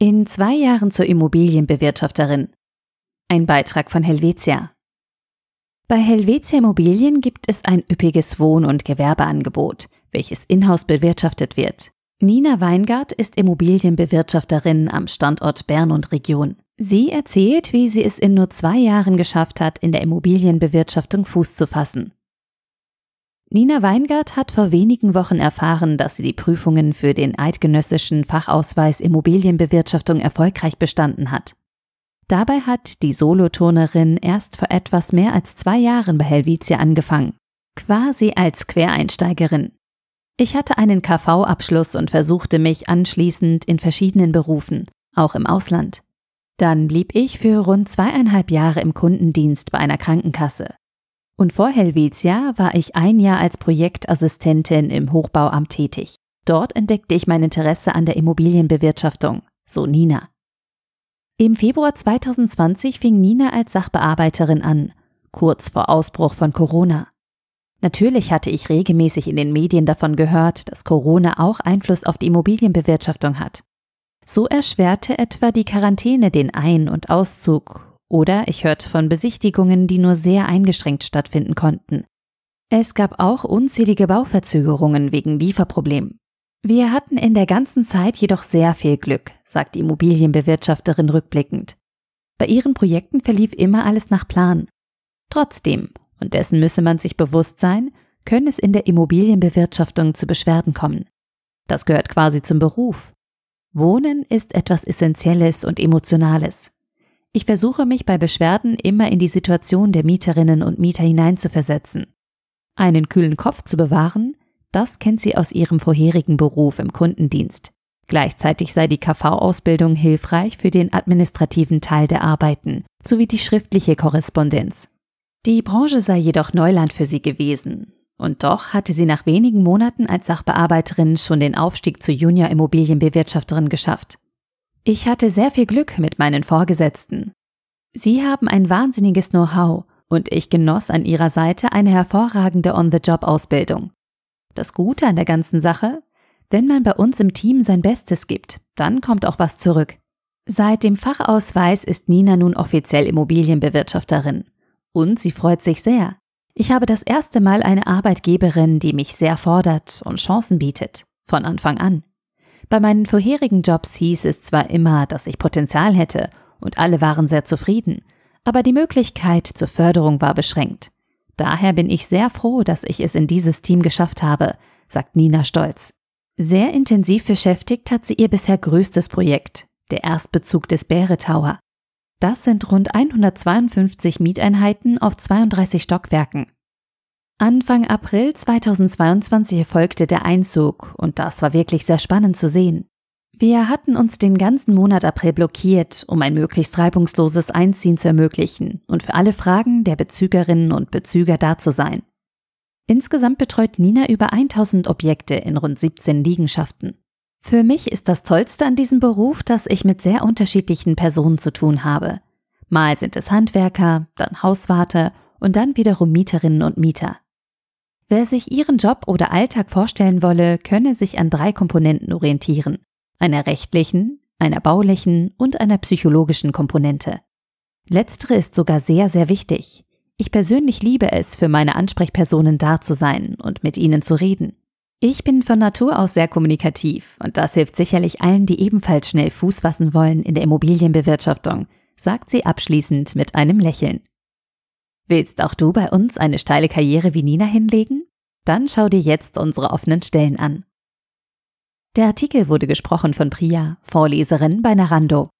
In zwei Jahren zur Immobilienbewirtschafterin. Ein Beitrag von Helvetia. Bei Helvetia Immobilien gibt es ein üppiges Wohn- und Gewerbeangebot, welches in-house bewirtschaftet wird. Nina Weingart ist Immobilienbewirtschafterin am Standort Bern und Region. Sie erzählt, wie sie es in nur zwei Jahren geschafft hat, in der Immobilienbewirtschaftung Fuß zu fassen. Nina Weingart hat vor wenigen Wochen erfahren, dass sie die Prüfungen für den eidgenössischen Fachausweis Immobilienbewirtschaftung erfolgreich bestanden hat. Dabei hat die Soloturnerin erst vor etwas mehr als zwei Jahren bei Helvetia angefangen, quasi als Quereinsteigerin. Ich hatte einen KV-Abschluss und versuchte mich anschließend in verschiedenen Berufen, auch im Ausland. Dann blieb ich für rund zweieinhalb Jahre im Kundendienst bei einer Krankenkasse. Und vor Helvetia war ich ein Jahr als Projektassistentin im Hochbauamt tätig. Dort entdeckte ich mein Interesse an der Immobilienbewirtschaftung, so Nina. Im Februar 2020 fing Nina als Sachbearbeiterin an, kurz vor Ausbruch von Corona. Natürlich hatte ich regelmäßig in den Medien davon gehört, dass Corona auch Einfluss auf die Immobilienbewirtschaftung hat. So erschwerte etwa die Quarantäne den Ein- und Auszug oder ich hörte von Besichtigungen, die nur sehr eingeschränkt stattfinden konnten. Es gab auch unzählige Bauverzögerungen wegen Lieferproblemen. Wir hatten in der ganzen Zeit jedoch sehr viel Glück, sagt die Immobilienbewirtschafterin rückblickend. Bei ihren Projekten verlief immer alles nach Plan. Trotzdem, und dessen müsse man sich bewusst sein, können es in der Immobilienbewirtschaftung zu Beschwerden kommen. Das gehört quasi zum Beruf. Wohnen ist etwas Essentielles und Emotionales. Ich versuche mich bei Beschwerden immer in die Situation der Mieterinnen und Mieter hineinzuversetzen. Einen kühlen Kopf zu bewahren, das kennt sie aus ihrem vorherigen Beruf im Kundendienst. Gleichzeitig sei die KV-Ausbildung hilfreich für den administrativen Teil der Arbeiten sowie die schriftliche Korrespondenz. Die Branche sei jedoch Neuland für sie gewesen. Und doch hatte sie nach wenigen Monaten als Sachbearbeiterin schon den Aufstieg zur Junior-Immobilienbewirtschafterin geschafft. Ich hatte sehr viel Glück mit meinen Vorgesetzten. Sie haben ein wahnsinniges Know-how und ich genoss an ihrer Seite eine hervorragende On-the-Job-Ausbildung. Das Gute an der ganzen Sache, wenn man bei uns im Team sein Bestes gibt, dann kommt auch was zurück. Seit dem Fachausweis ist Nina nun offiziell Immobilienbewirtschafterin. Und sie freut sich sehr. Ich habe das erste Mal eine Arbeitgeberin, die mich sehr fordert und Chancen bietet. Von Anfang an. Bei meinen vorherigen Jobs hieß es zwar immer, dass ich Potenzial hätte und alle waren sehr zufrieden, aber die Möglichkeit zur Förderung war beschränkt. Daher bin ich sehr froh, dass ich es in dieses Team geschafft habe, sagt Nina stolz. Sehr intensiv beschäftigt hat sie ihr bisher größtes Projekt, der Erstbezug des Bäre Tower. Das sind rund 152 Mieteinheiten auf 32 Stockwerken. Anfang April 2022 erfolgte der Einzug und das war wirklich sehr spannend zu sehen. Wir hatten uns den ganzen Monat April blockiert, um ein möglichst reibungsloses Einziehen zu ermöglichen und für alle Fragen der Bezügerinnen und Bezüger da zu sein. Insgesamt betreut Nina über 1000 Objekte in rund 17 Liegenschaften. Für mich ist das Tollste an diesem Beruf, dass ich mit sehr unterschiedlichen Personen zu tun habe. Mal sind es Handwerker, dann Hauswarte und dann wiederum Mieterinnen und Mieter. Wer sich ihren Job oder Alltag vorstellen wolle, könne sich an drei Komponenten orientieren. Einer rechtlichen, einer baulichen und einer psychologischen Komponente. Letztere ist sogar sehr, sehr wichtig. Ich persönlich liebe es, für meine Ansprechpersonen da zu sein und mit ihnen zu reden. Ich bin von Natur aus sehr kommunikativ und das hilft sicherlich allen, die ebenfalls schnell Fuß fassen wollen in der Immobilienbewirtschaftung, sagt sie abschließend mit einem Lächeln. Willst auch du bei uns eine steile Karriere wie Nina hinlegen? Dann schau dir jetzt unsere offenen Stellen an. Der Artikel wurde gesprochen von Priya, Vorleserin bei Narando.